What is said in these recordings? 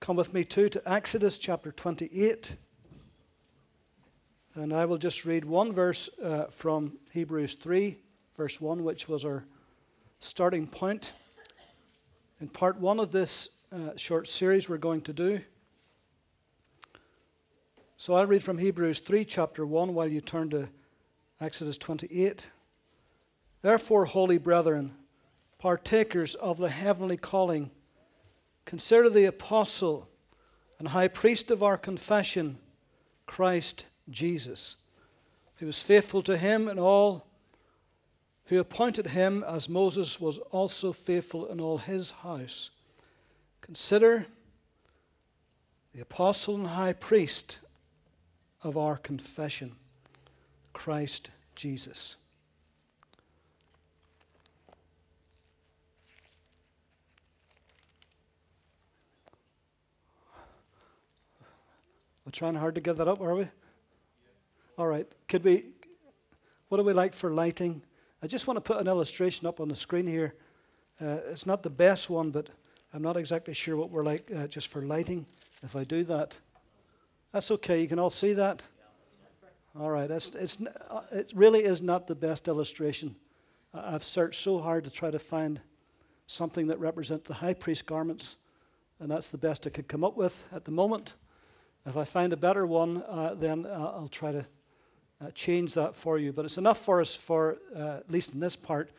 come with me too to Exodus chapter 28. And I will just read one verse uh, from Hebrews 3, verse 1, which was our starting point. In part one of this uh, short series we're going to do. So I'll read from Hebrews 3, chapter 1, while you turn to Exodus 28. Therefore, holy brethren, partakers of the heavenly calling, consider the apostle and high priest of our confession, Christ Jesus, who was faithful to him in all, who appointed him as Moses was also faithful in all his house. Consider the apostle and high priest of our confession, Christ Jesus. We're trying hard to get that up, are we? All right. Could we, what do we like for lighting? I just want to put an illustration up on the screen here. Uh, it's not the best one, but I'm not exactly sure what we're like uh, just for lighting. If I do that, that's okay. You can all see that. All right. It's, it's, uh, it really is not the best illustration. I've searched so hard to try to find something that represents the high priest garments, and that's the best I could come up with at the moment. If I find a better one, uh, then uh, I'll try to uh, change that for you. But it's enough for us, for uh, at least in this part,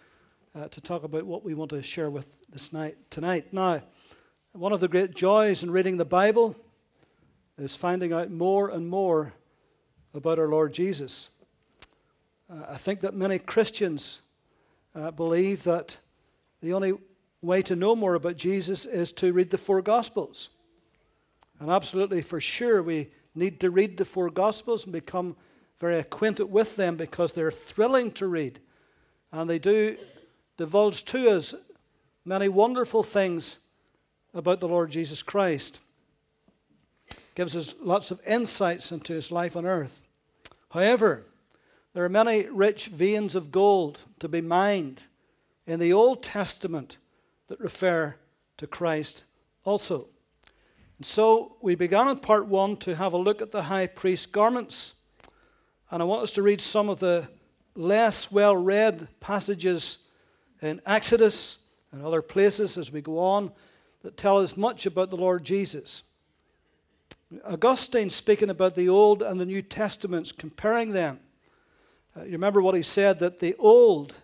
uh, to talk about what we want to share with this night tonight. Now, one of the great joys in reading the Bible is finding out more and more about our Lord Jesus. I think that many Christians believe that the only way to know more about Jesus is to read the four Gospels. And absolutely, for sure, we need to read the four Gospels and become very acquainted with them because they're thrilling to read. And they do divulge to us many wonderful things about the Lord Jesus Christ. Gives us lots of insights into his life on earth. However, there are many rich veins of gold to be mined in the Old Testament that refer to Christ also. And so we began in part one to have a look at the high priest's garments. And I want us to read some of the less well read passages in Exodus and other places as we go on that tell us much about the Lord Jesus. Augustine, speaking about the Old and the New Testaments, comparing them, uh, you remember what he said that the Old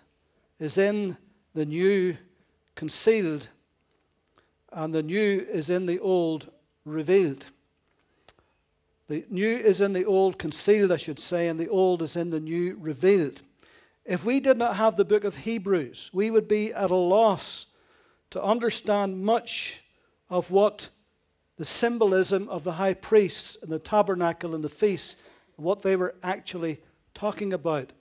is in the New concealed, and the New is in the Old revealed. The new is in the old concealed, I should say, and the old is in the new revealed. If we did not have the book of Hebrews, we would be at a loss to understand much of what the symbolism of the high priests and the tabernacle and the feast, what they were actually talking about.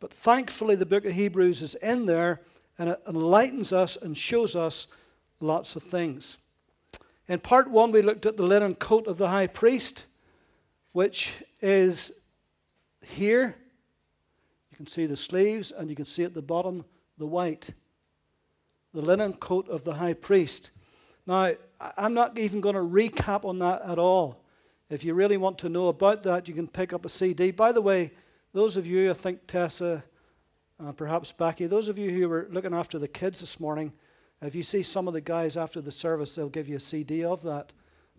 But thankfully, the book of Hebrews is in there and it enlightens us and shows us lots of things. In part one, we looked at the linen coat of the high priest, which is here. You can see the sleeves, and you can see at the bottom the white. The linen coat of the high priest. Now, I'm not even going to recap on that at all. If you really want to know about that, you can pick up a CD. By the way, those of you, I think Tessa, uh, perhaps Becky, those of you who were looking after the kids this morning, if you see some of the guys after the service, they'll give you a CD of that.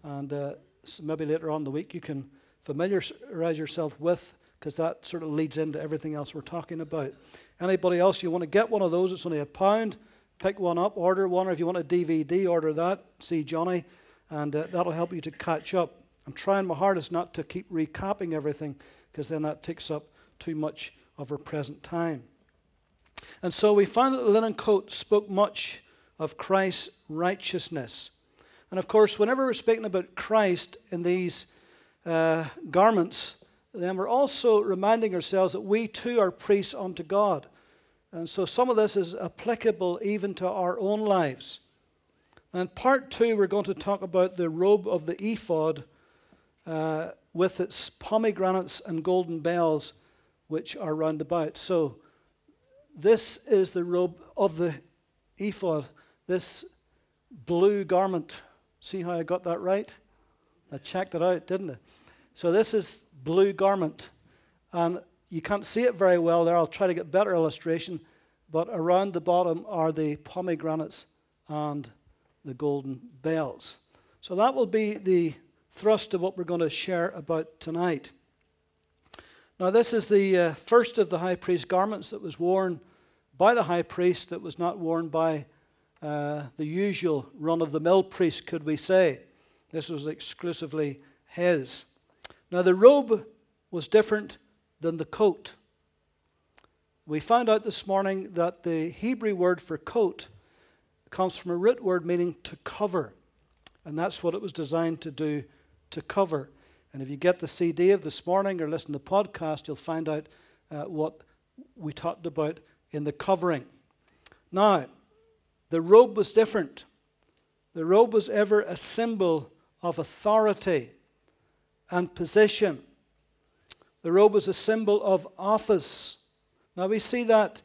And uh, maybe later on in the week you can familiarize yourself with, because that sort of leads into everything else we're talking about. Anybody else, you want to get one of those, it's only a pound. Pick one up, order one, or if you want a DVD, order that. See Johnny, and uh, that'll help you to catch up. I'm trying my hardest not to keep recapping everything, because then that takes up too much of our present time. And so we find that the linen coat spoke much of Christ's righteousness. And of course, whenever we're speaking about Christ in these uh, garments, then we're also reminding ourselves that we too are priests unto God. And so some of this is applicable even to our own lives. And part two, we're going to talk about the robe of the ephod uh, with its pomegranates and golden bells, which are round about. So, this is the robe of the ephod this blue garment, See how I got that right? I checked it out, didn't I? So this is blue garment. And you can't see it very well there. I'll try to get better illustration. But around the bottom are the pomegranates and the golden bells. So that will be the thrust of what we're going to share about tonight. Now, this is the uh, first of the high priest's garments that was worn by the high priest, that was not worn by uh, the usual run of the mill priest, could we say. This was exclusively his. Now, the robe was different than the coat. We found out this morning that the Hebrew word for coat comes from a root word meaning to cover. And that's what it was designed to do to cover. And if you get the CD of this morning or listen to the podcast, you'll find out uh, what we talked about in the covering. Now, the robe was different. The robe was ever a symbol of authority and position. The robe was a symbol of office. Now, we see that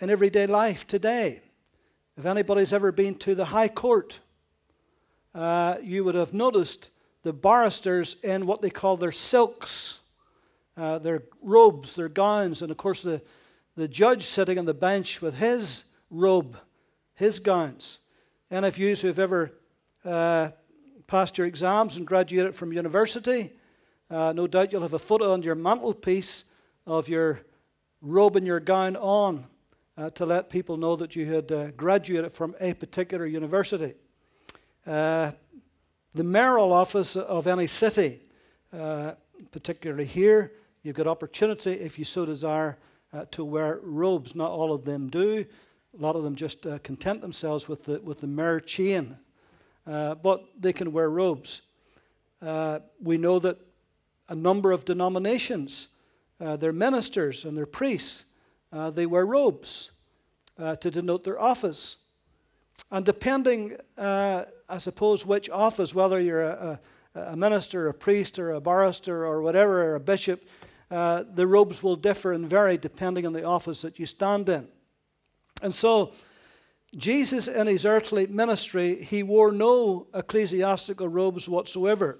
in everyday life today. If anybody's ever been to the High Court, uh, you would have noticed the barristers in what they call their silks, uh, their robes, their gowns, and of course the, the judge sitting on the bench with his robe, his gowns. And if you who've ever uh, passed your exams and graduated from university, uh, no doubt you'll have a photo on your mantelpiece of your robe and your gown on uh, to let people know that you had uh, graduated from a particular university. Uh, the mayoral office of any city, uh, particularly here, you've got opportunity, if you so desire, to wear robes. Not all of them do. A lot of them just uh, content themselves with the, with the mayor chain, uh, but they can wear robes. Uh, we know that a number of denominations, uh, their ministers and their priests, they wear robes to denote their office. And depending, uh, I suppose, which office, whether you're a, a, a, minister, a priest, or a barrister, or whatever, or a bishop, uh, the robes will differ and vary depending on the office that you stand in. And so, Jesus, in his earthly ministry, he wore no ecclesiastical robes whatsoever.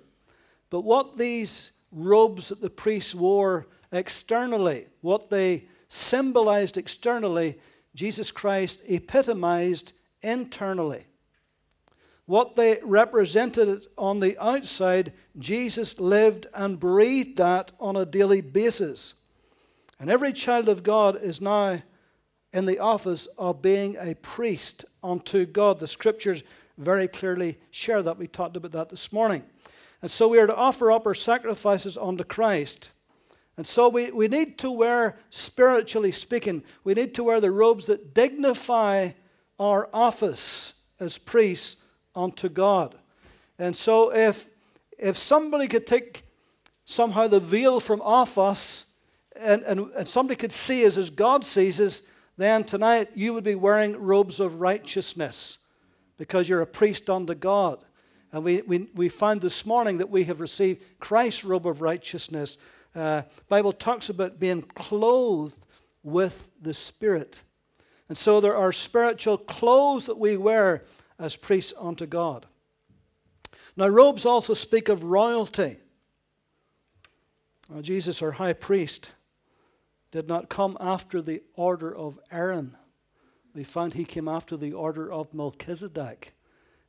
But what these robes that the priests wore externally, what they symbolized externally, Jesus Christ epitomized internally. What they represented on the outside, Jesus lived and breathed that on a daily basis. And every child of God is now in the office of being a priest unto God. The scriptures very clearly share that. We talked about that this morning. And so we are to offer up our sacrifices unto Christ. And so we, we need to wear, spiritually speaking, we need to wear the robes that dignify our office as priests unto God. And so if if somebody could take somehow the veil from off us and, and, and somebody could see us as God sees us, then tonight you would be wearing robes of righteousness because you're a priest unto God. And we, we, we found this morning that we have received Christ's robe of righteousness. Uh, Bible talks about being clothed with the Spirit. And so there are spiritual clothes that we wear as priests unto God. Now, robes also speak of royalty. Now, Jesus, our high priest, did not come after the order of Aaron. We find he came after the order of Melchizedek.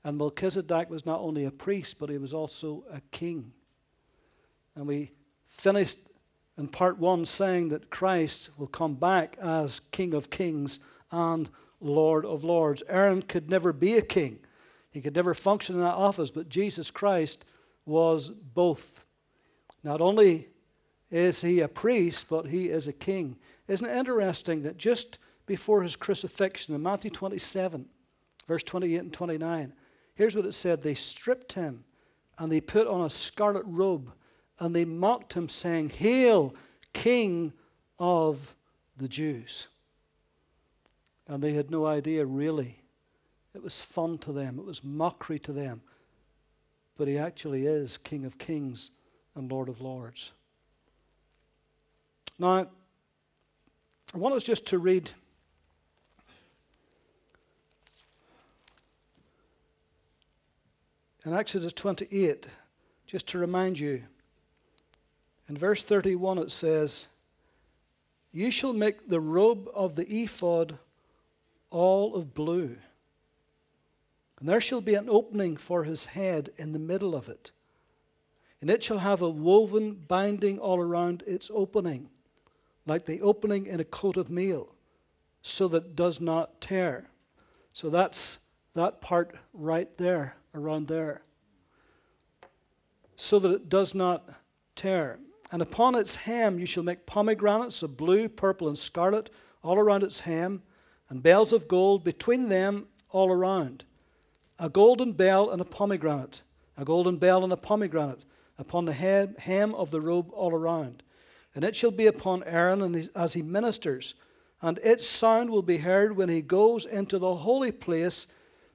And Melchizedek was not only a priest, but he was also a king. And we finished in part one saying that Christ will come back as King of Kings and Lord of Lords. Aaron could never be a king, he could never function in that office, but Jesus Christ was both. Not only is he a priest, but he is a king. Isn't it interesting that just before his crucifixion in Matthew 27, verse 28 and 29, here's what it said They stripped him and they put on a scarlet robe and they mocked him, saying, Hail, King of the Jews. And they had no idea, really. It was fun to them, it was mockery to them. But he actually is King of Kings and Lord of Lords. Now, I want us just to read in Exodus 28, just to remind you, in verse 31 it says, You shall make the robe of the ephod all of blue, and there shall be an opening for his head in the middle of it, and it shall have a woven binding all around its opening, like the opening in a coat of mail, so that it does not tear. So that's that part right there, around there, so that it does not tear. And upon its hem you shall make pomegranates of blue, purple, and scarlet all around its hem, and bells of gold between them all around. A golden bell and a pomegranate, a golden bell and a pomegranate upon the hem of the robe all around. And it shall be upon Aaron as he ministers, and its sound will be heard when he goes into the holy place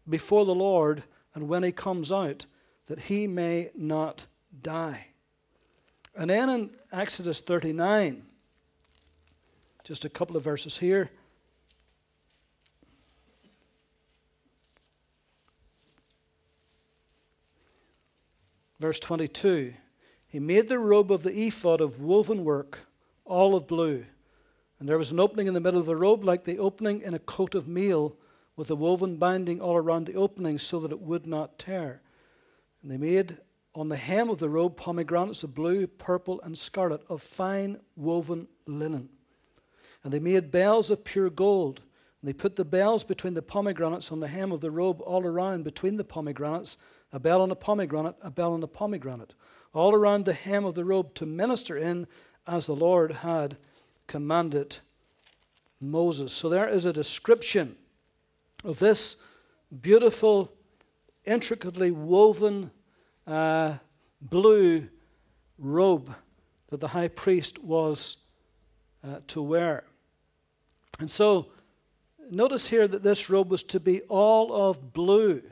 before the Lord and when he comes out, that he may not die. And then in Exodus 39, just a couple of verses here. Verse 22 He made the robe of the ephod of woven work, all of blue. And there was an opening in the middle of the robe, like the opening in a coat of mail with a woven binding all around the opening so that it would not tear. And they made on the hem of the robe pomegranates of blue, purple, and scarlet of fine woven linen. And they made bells of pure gold. And they put the bells between the pomegranates on the hem of the robe all around between the pomegranates, a bell on a pomegranate, a bell on a pomegranate, all around the hem of the robe to minister in as the Lord had commanded Moses. So there is a description of this beautiful, intricately woven uh, blue robe that the high priest was uh, to wear. And so, notice here that this robe was to be all of blue.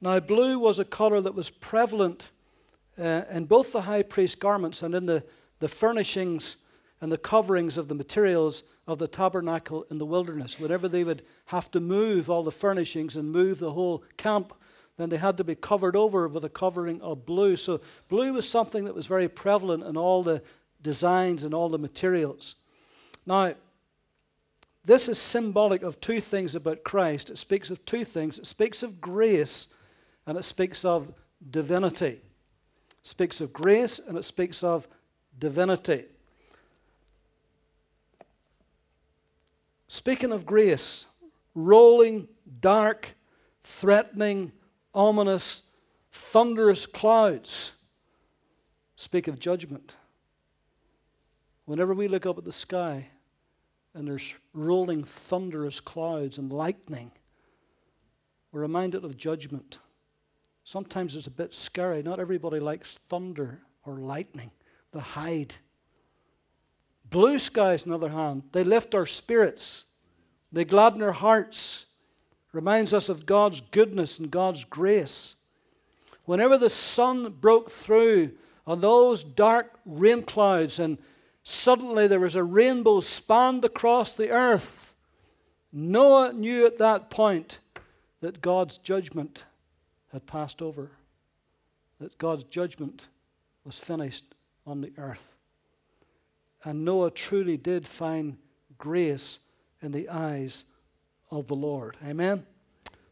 Now, blue was a color that was prevalent uh, in both the high priest garments and in the, the furnishings and the coverings of the materials of the tabernacle in the wilderness. Whenever they would have to move all the furnishings and move the whole camp, then they had to be covered over with a covering of blue. So, blue was something that was very prevalent in all the designs and all the materials. Now, this is symbolic of two things about Christ. It speaks of two things it speaks of grace and it speaks of divinity. Speaks of grace and it speaks of divinity. Speaking of grace, rolling, dark, threatening, ominous, thunderous clouds speak of judgment. Whenever we look up at the sky and there's rolling, thunderous clouds and lightning, we're reminded of judgment. Sometimes it's a bit scary. Not everybody likes thunder or lightning, they hide. Blue skies, on the other hand, they lift our spirits, they gladden our hearts, reminds us of God's goodness and God's grace. Whenever the sun broke through on those dark rain clouds and suddenly there was a rainbow spanned across the earth, Noah knew at that point that God's judgment had passed over, that God's judgment was finished on the earth. And Noah truly did find grace in the eyes of the Lord. Amen.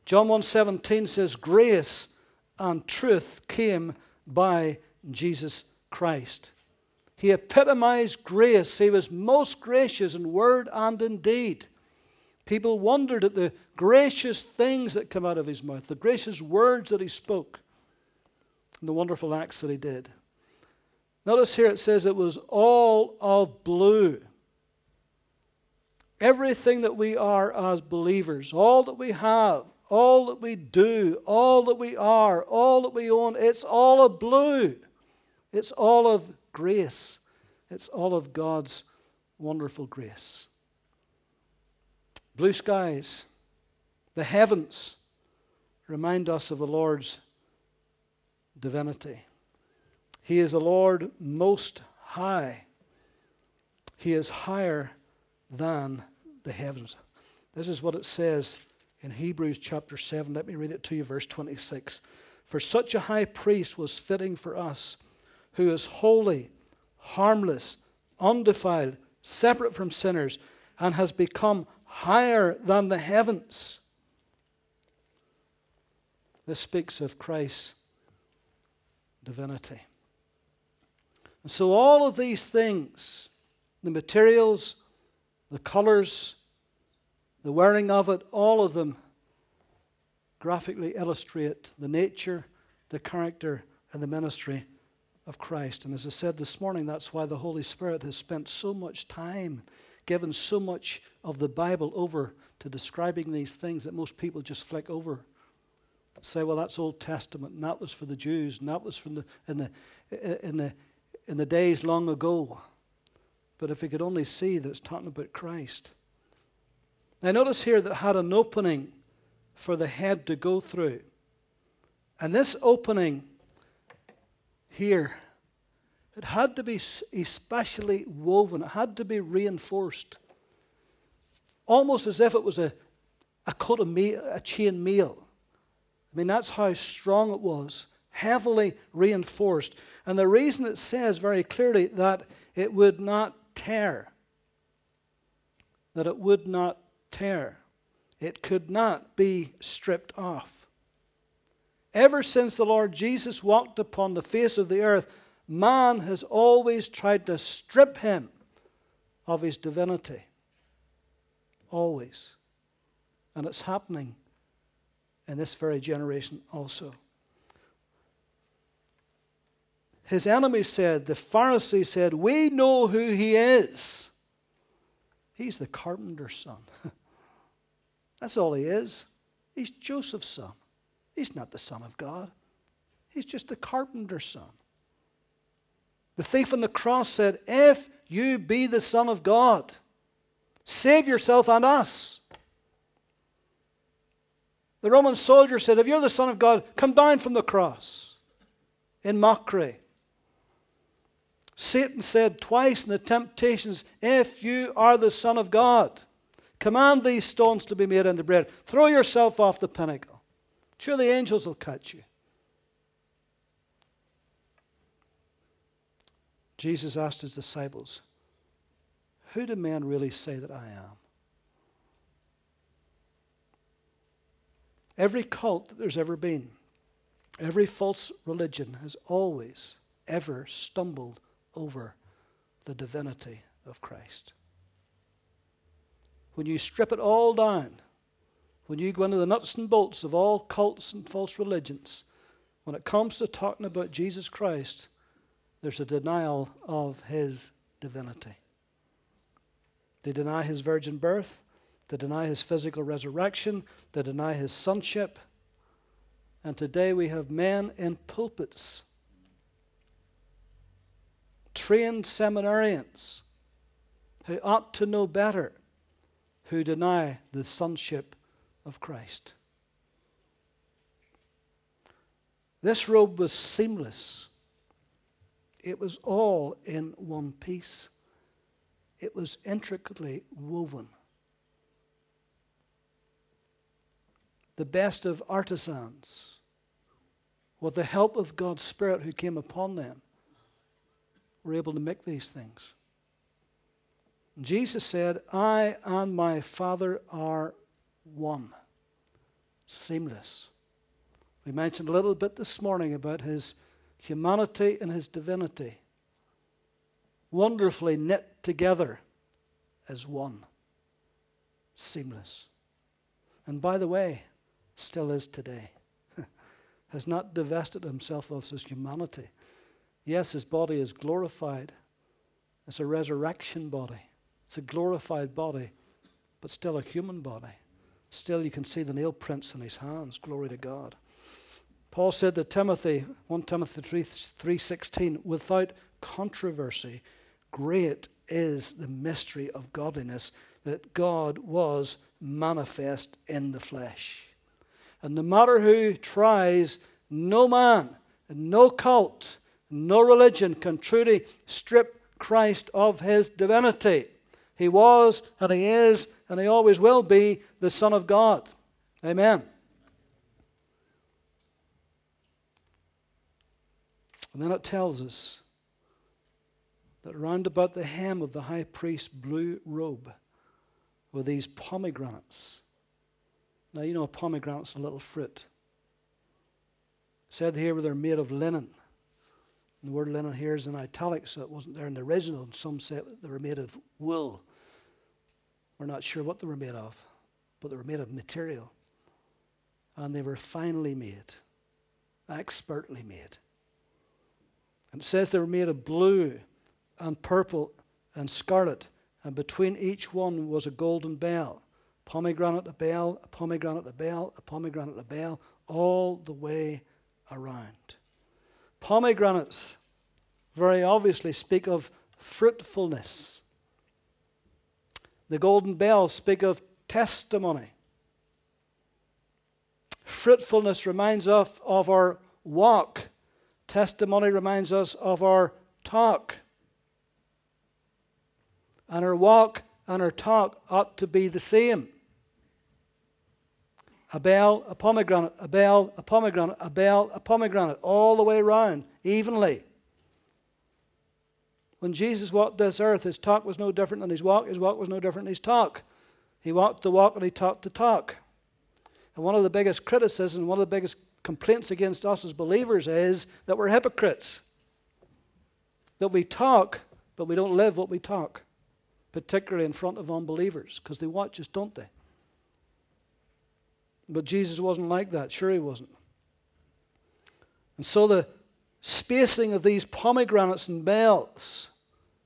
John 1:17 says grace and truth came by Jesus Christ. He epitomized grace. He was most gracious in word and in deed. People wondered at the gracious things that come out of his mouth, the gracious words that he spoke, and the wonderful acts that he did. Notice here it says it was all of blue. Everything that we are as believers, all that we have, all that we do, all that we are, all that we own, it's all of blue. It's all of grace. It's all of God's wonderful grace. Blue skies, the heavens remind us of the Lord's divinity. He is the Lord most high. He is higher than the heavens. This is what it says in Hebrews chapter 7. Let me read it to you, verse 26. For such a high priest was fitting for us, who is holy, harmless, undefiled, separate from sinners, and has become higher than the heavens. This speaks of Christ's divinity. And so, all of these things the materials, the colors, the wearing of it, all of them graphically illustrate the nature, the character, and the ministry of Christ. And as I said this morning, that's why the Holy Spirit has spent so much time, given so much of the Bible over to describing these things that most people just flick over. Say, well, that's Old Testament, and that was for the Jews, and that was from the in the in the in the days long ago. But if we could only see that it's talking about Christ. Now notice here that had an opening for the head to go through. And this opening here, it had to be especially woven, it had to be reinforced. Almost as if it was a, a coat of meal, a chain mail. I mean, that's how strong it was, heavily reinforced. And the reason it says very clearly that it would not tear, that it would not tear. It could not be stripped off. Ever since the Lord Jesus walked upon the face of the earth, man has always tried to strip him of his divinity. Always. And it's happening in this very generation also. His enemies said, the Pharisees said, We know who he is. He's the carpenter's son. That's all he is. He's Joseph's son. He's not the Son of God, he's just the carpenter's son. The thief on the cross said, If you be the Son of God, save yourself and us. The Roman soldier said, If you're the Son of God, come down from the cross in mockery. Satan said twice in the temptations, If you are the Son of God, Command these stones to be made into bread. Throw yourself off the pinnacle. Sure, the angels will catch you. Jesus asked his disciples, Who do men really say that I am? Every cult that there's ever been, every false religion has always, ever stumbled over the divinity of Christ when you strip it all down, when you go into the nuts and bolts of all cults and false religions, when it comes to talking about Jesus Christ, there's a denial of his divinity. They deny his virgin birth, they deny his physical resurrection, they deny his sonship. And today we have men in pulpits, trained seminarians who ought to know better who deny the sonship of Christ. This robe was seamless. It was all in one piece. It was intricately woven. The best of artisans, with the help of God's Spirit who came upon them, were able to make these things. Jesus said, I and my Father are one. Seamless. We mentioned a little bit this morning about his humanity and his divinity. Wonderfully knit together as one. Seamless. And by the way, still is today. Has not divested himself of his humanity. Yes, his body is glorified. It's a resurrection body. It's a glorified body, but still a human body. Still, you can see the nail prints in his hands. Glory to God. Paul said to Timothy, 1 Timothy 3, 3.16, without controversy, great is the mystery of godliness, that God was manifest in the flesh. And no matter who tries, no man, no cult, no religion can truly strip Christ of his divinity. He was, and He is, and He always will be the Son of God. Amen. And then it tells us that round about the hem of the high priest's blue robe were these pomegranates. Now, you know, a pomegranate's a little fruit. said here they're made of linen. And the word linen here is in italics, so it wasn't there in the original. And some say they were made of wool. We're not sure what they were made of, but they were made of material. And they were finely made, expertly made. And it says they were made of blue and purple and scarlet, and between each one was a golden bell. Pomegranate, a bell, a pomegranate, a bell, a pomegranate, a bell, all the way around. Pomegranates very obviously speak of fruitfulness. The golden bells speak of testimony. Fruitfulness reminds us of our walk. Testimony reminds us of our talk. And our walk and our talk ought to be the same. A bell, a pomegranate, a bell, a pomegranate, a bell, a pomegranate, all the way around, evenly. When Jesus walked this earth, his talk was no different than his walk. His walk was no different than his talk. He walked the walk and he talked the talk. And one of the biggest criticisms, one of the biggest complaints against us as believers is that we're hypocrites. That we talk, but we don't live what we talk, particularly in front of unbelievers, because they watch us, don't they? But Jesus wasn't like that. Sure, he wasn't. And so the spacing of these pomegranates and bells,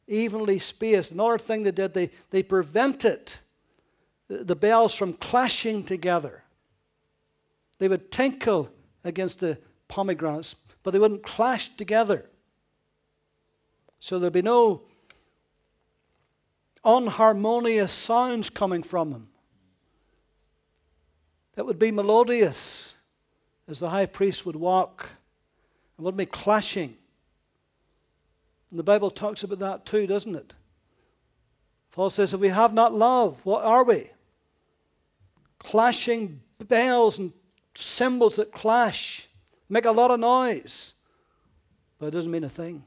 evenly spaced. Another thing they did, they, they prevented the bells from clashing together. They would tinkle against the pomegranates, but they wouldn't clash together. So there'd be no unharmonious sounds coming from them. that would be melodious as the high priest would walk and wouldn't be clashing. And the Bible talks about that too, doesn't it? Paul says, if we have not love, what are we? Clashing bells and cymbals that clash, make a lot of noise, but it doesn't mean a thing.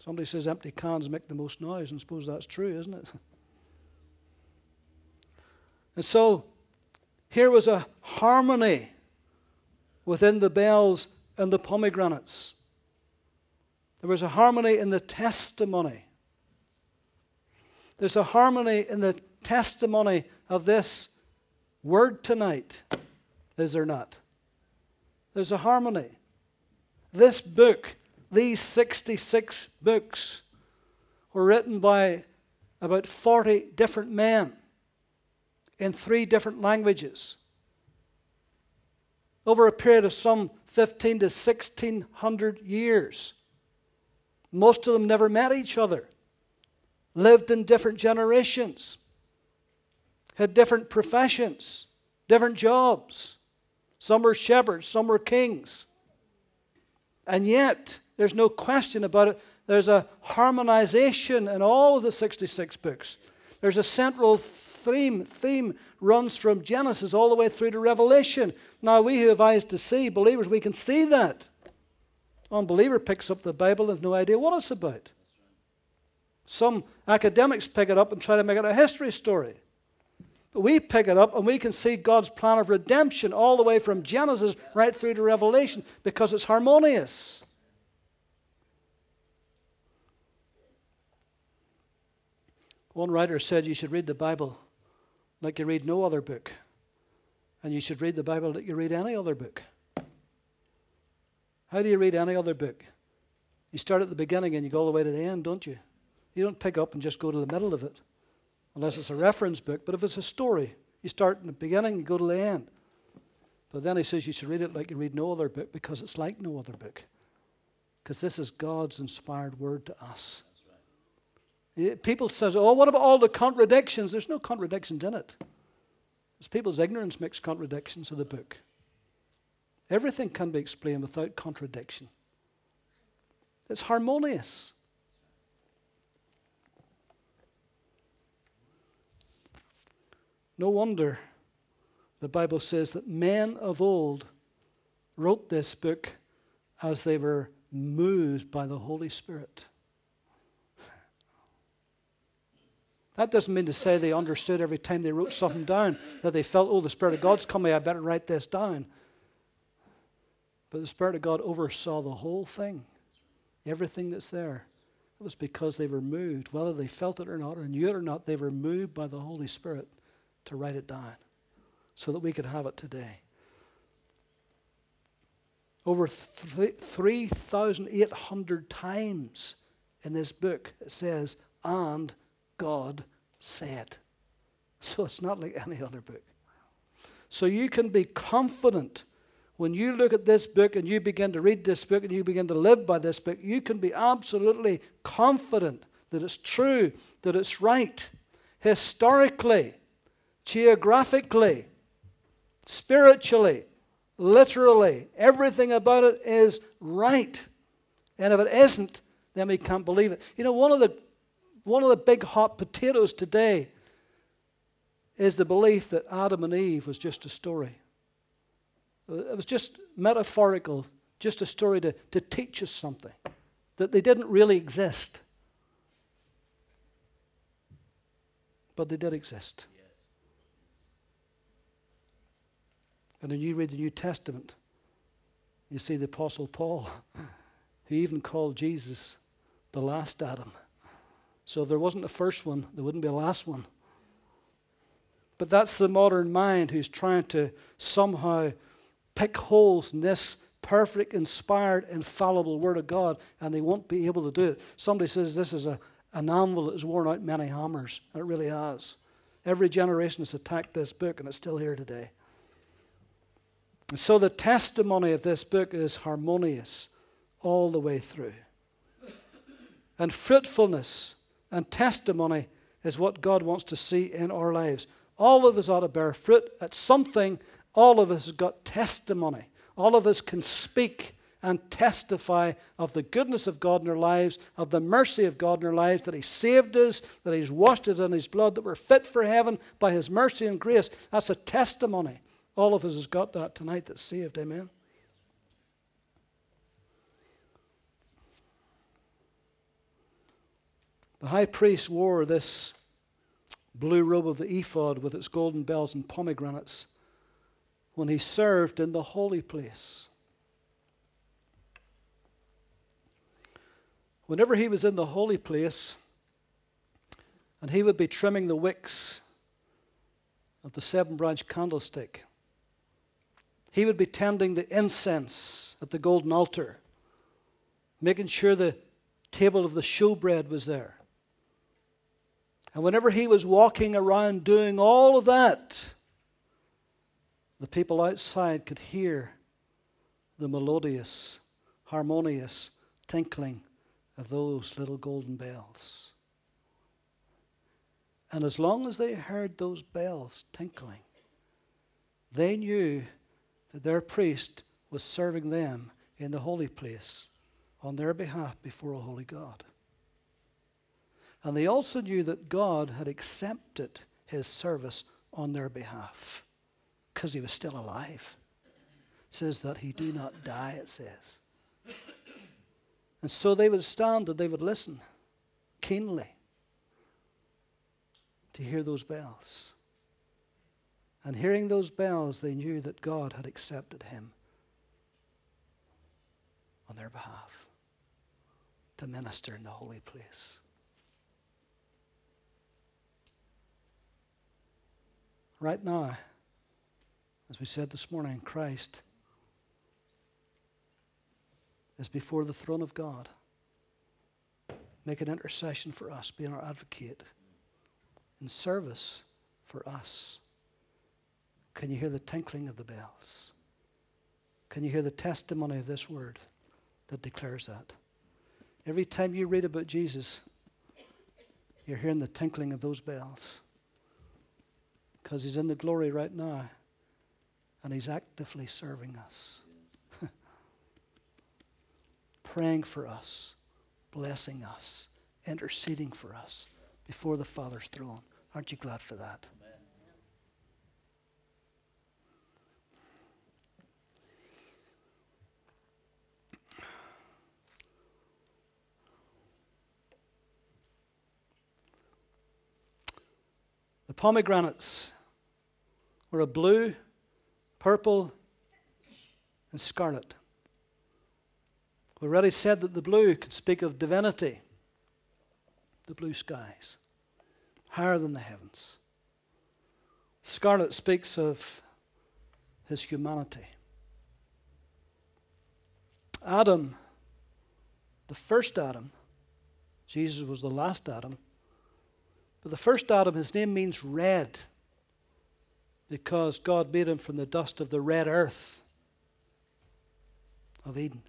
Somebody says empty cans make the most noise, and I suppose that's true, isn't it? And so, here was a harmony within the bells and the pomegranates. There was a harmony in the testimony. There's a harmony in the testimony of this word tonight, is there not? There's a harmony. This book, these 66 books, were written by about 40 different men in three different languages over a period of some 15 to 1600 years. Most of them never met each other, lived in different generations, had different professions, different jobs. Some were shepherds, some were kings. And yet, there's no question about it, there's a harmonization in all of the 66 books. There's a central theme, theme runs from Genesis all the way through to Revelation. Now, we who have eyes to see, believers, we can see that. Unbeliever picks up the Bible and has no idea what it's about. Some academics pick it up and try to make it a history story. But we pick it up and we can see God's plan of redemption all the way from Genesis right through to Revelation because it's harmonious. One writer said you should read the Bible like you read no other book. And you should read the Bible like you read any other book. How do you read any other book? You start at the beginning and you go all the way to the end, don't you? You don't pick up and just go to the middle of it, unless it's a reference book. But if it's a story, you start in the beginning and go to the end. But then he says you should read it like you read no other book because it's like no other book. Because this is God's inspired word to us. People says, "Oh, what about all the contradictions?" There's no contradictions in it. It's people's ignorance makes contradictions of the book. Everything can be explained without contradiction. It's harmonious. No wonder the Bible says that men of old wrote this book as they were moved by the Holy Spirit. That doesn't mean to say they understood every time they wrote something down, that they felt, oh, the Spirit of God's coming, I better write this down. But the Spirit of God oversaw the whole thing, everything that's there. It was because they were moved, whether they felt it or not, or knew it or not, they were moved by the Holy Spirit to write it down so that we could have it today. Over 3,800 times in this book it says, and God said. So it's not like any other book. So you can be confident when you look at this book and you begin to read this book and you begin to live by this book, you can be absolutely confident that it's true, that it's right, historically, geographically, spiritually, literally. Everything about it is right. And if it isn't, then we can't believe it. You know, one of the, one of the big hot potatoes today is the belief that Adam and Eve was just a story. It was just metaphorical, just a story to, to teach us something, that they didn't really exist. But they did exist. Yes. And then you read the New Testament, you see the Apostle Paul, who even called Jesus the last Adam. So if there wasn't a first one, there wouldn't be a last one. But that's the modern mind who's trying to somehow pick holes in this perfect, inspired, infallible Word of God, and they won't be able to do it. Somebody says this is a, an anvil that has worn out many hammers, and it really has. Every generation has attacked this book, and it's still here today. And so the testimony of this book is harmonious all the way through. And fruitfulness and testimony is what God wants to see in our lives. All of us ought to bear fruit at something all of us have got testimony. All of us can speak and testify of the goodness of God in our lives, of the mercy of God in our lives, that He saved us, that He's washed us in His blood, that we're fit for heaven by His mercy and grace. That's a testimony. All of us has got that tonight that's saved. Amen. The high priest wore this blue robe of the ephod with its golden bells and pomegranates when he served in the holy place. Whenever he was in the holy place, and he would be trimming the wicks of the seven branch candlestick, he would be tending the incense at the golden altar, making sure the table of the showbread was there. And whenever he was walking around doing all of that, the people outside could hear the melodious, harmonious tinkling of those little golden bells. And as long as they heard those bells tinkling, they knew that their priest was serving them in the holy place on their behalf before a holy God. And they also knew that God had accepted his service on their behalf because he was still alive. It says that he do not die, it says. And so they would stand and they would listen keenly to hear those bells. And hearing those bells, they knew that God had accepted him on their behalf to minister in the holy place. Right now, as we said this morning, Christ is before the throne of God. Make an intercession for us, being our advocate, in service for us. Can you hear the tinkling of the bells? Can you hear the testimony of this word that declares that? Every time you read about Jesus, you're hearing the tinkling of those bells because He's in the glory right now and He's actively serving us, praying for us, blessing us, interceding for us before the Father's throne. Aren't you glad for that? The pomegranates were a blue, purple, and scarlet. We already said that the blue could speak of divinity, the blue skies, higher than the heavens. Scarlet speaks of his humanity. Adam, the first Adam, Jesus was the last Adam, but the first Adam, his name means red because God made him from the dust of the red earth of Eden.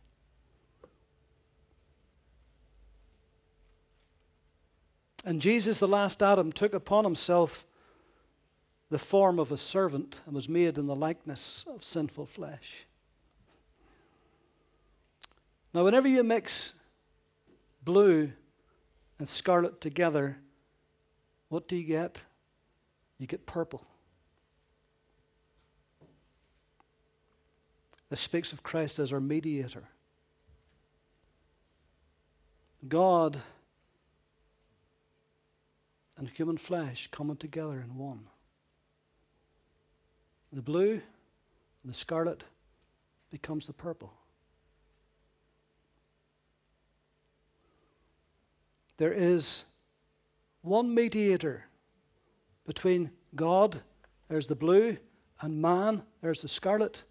And Jesus, the last Adam, took upon himself the form of a servant and was made in the likeness of sinful flesh. Now, whenever you mix blue and scarlet together, what do you get? You get purple. This speaks of Christ as our mediator. God and human flesh coming together in one. The blue and the scarlet becomes the purple. There is one mediator between God, there's the blue, and man, there's the scarlet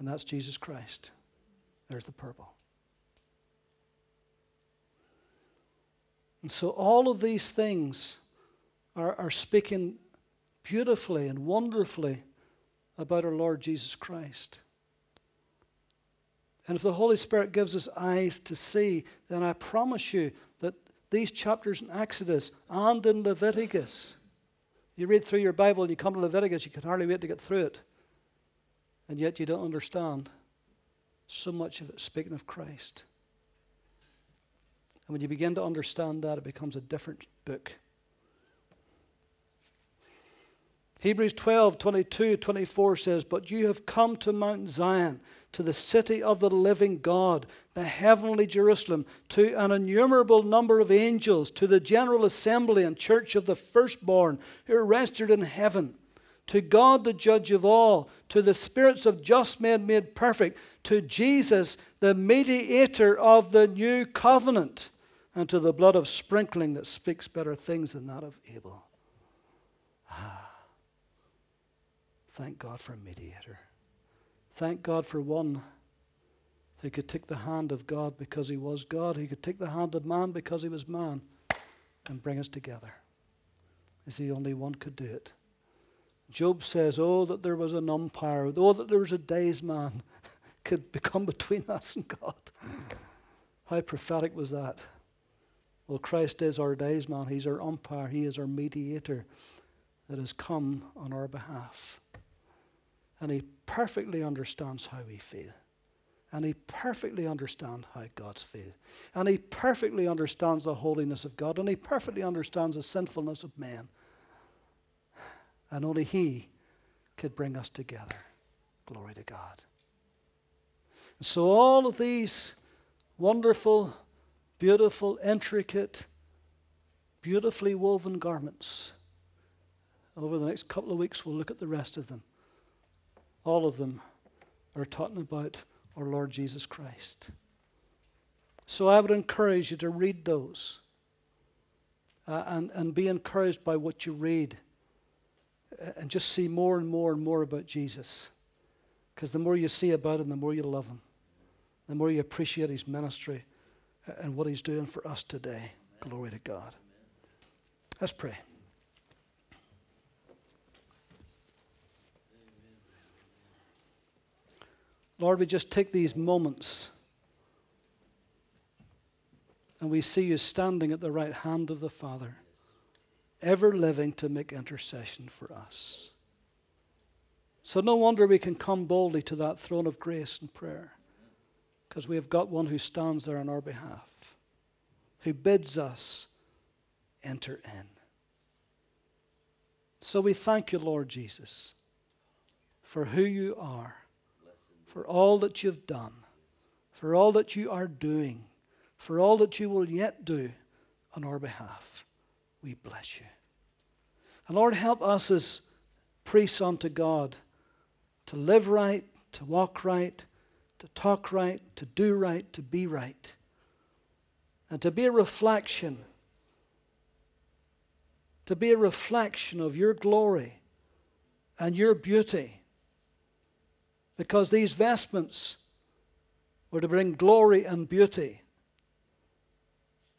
and that's Jesus Christ. There's the purple. And so all of these things are, are speaking beautifully and wonderfully about our Lord Jesus Christ. And if the Holy Spirit gives us eyes to see, then I promise you that these chapters in Exodus and in Leviticus, you read through your Bible and you come to Leviticus, you can hardly wait to get through it and yet you don't understand so much of it speaking of Christ. And when you begin to understand that, it becomes a different book. Hebrews 12, 22, 24 says, But you have come to Mount Zion, to the city of the living God, the heavenly Jerusalem, to an innumerable number of angels, to the general assembly and church of the firstborn who are registered in heaven to God, the judge of all, to the spirits of just men made perfect, to Jesus, the mediator of the new covenant, and to the blood of sprinkling that speaks better things than that of Abel. Ah, thank God for a mediator. Thank God for one who could take the hand of God because he was God, who could take the hand of man because he was man, and bring us together. Is the only one could do it. Job says, Oh, that there was an umpire, oh, that there was a daysman could become between us and God. How prophetic was that? Well, Christ is our daysman, He's our umpire, He is our mediator that has come on our behalf. And He perfectly understands how we feel. And he perfectly understands how God's feel. And he perfectly understands the holiness of God. And he perfectly understands the sinfulness of men. And only He could bring us together. Glory to God. And so, all of these wonderful, beautiful, intricate, beautifully woven garments, over the next couple of weeks, we'll look at the rest of them. All of them are talking about our Lord Jesus Christ. So I would encourage you to read those uh, and, and be encouraged by what you read and just see more and more and more about Jesus. Because the more you see about him, the more you love him, the more you appreciate his ministry and what he's doing for us today. Glory to God. Let's pray. Lord, we just take these moments and we see you standing at the right hand of the Father ever living to make intercession for us. So, no wonder we can come boldly to that throne of grace and prayer because we have got one who stands there on our behalf, who bids us enter in. So, we thank you, Lord Jesus, for who you are, for all that you've done, for all that you are doing, for all that you will yet do on our behalf. We bless you. And Lord, help us as priests unto God to live right, to walk right, to talk right, to do right, to be right, and to be a reflection, to be a reflection of your glory and your beauty. Because these vestments were to bring glory and beauty.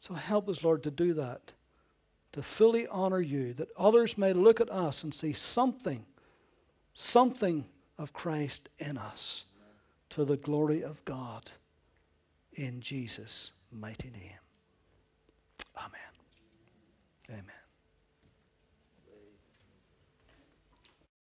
So help us, Lord, to do that, to fully honor you, that others may look at us and see something, something of Christ in us to the glory of God. In Jesus' mighty name. Amen. Amen.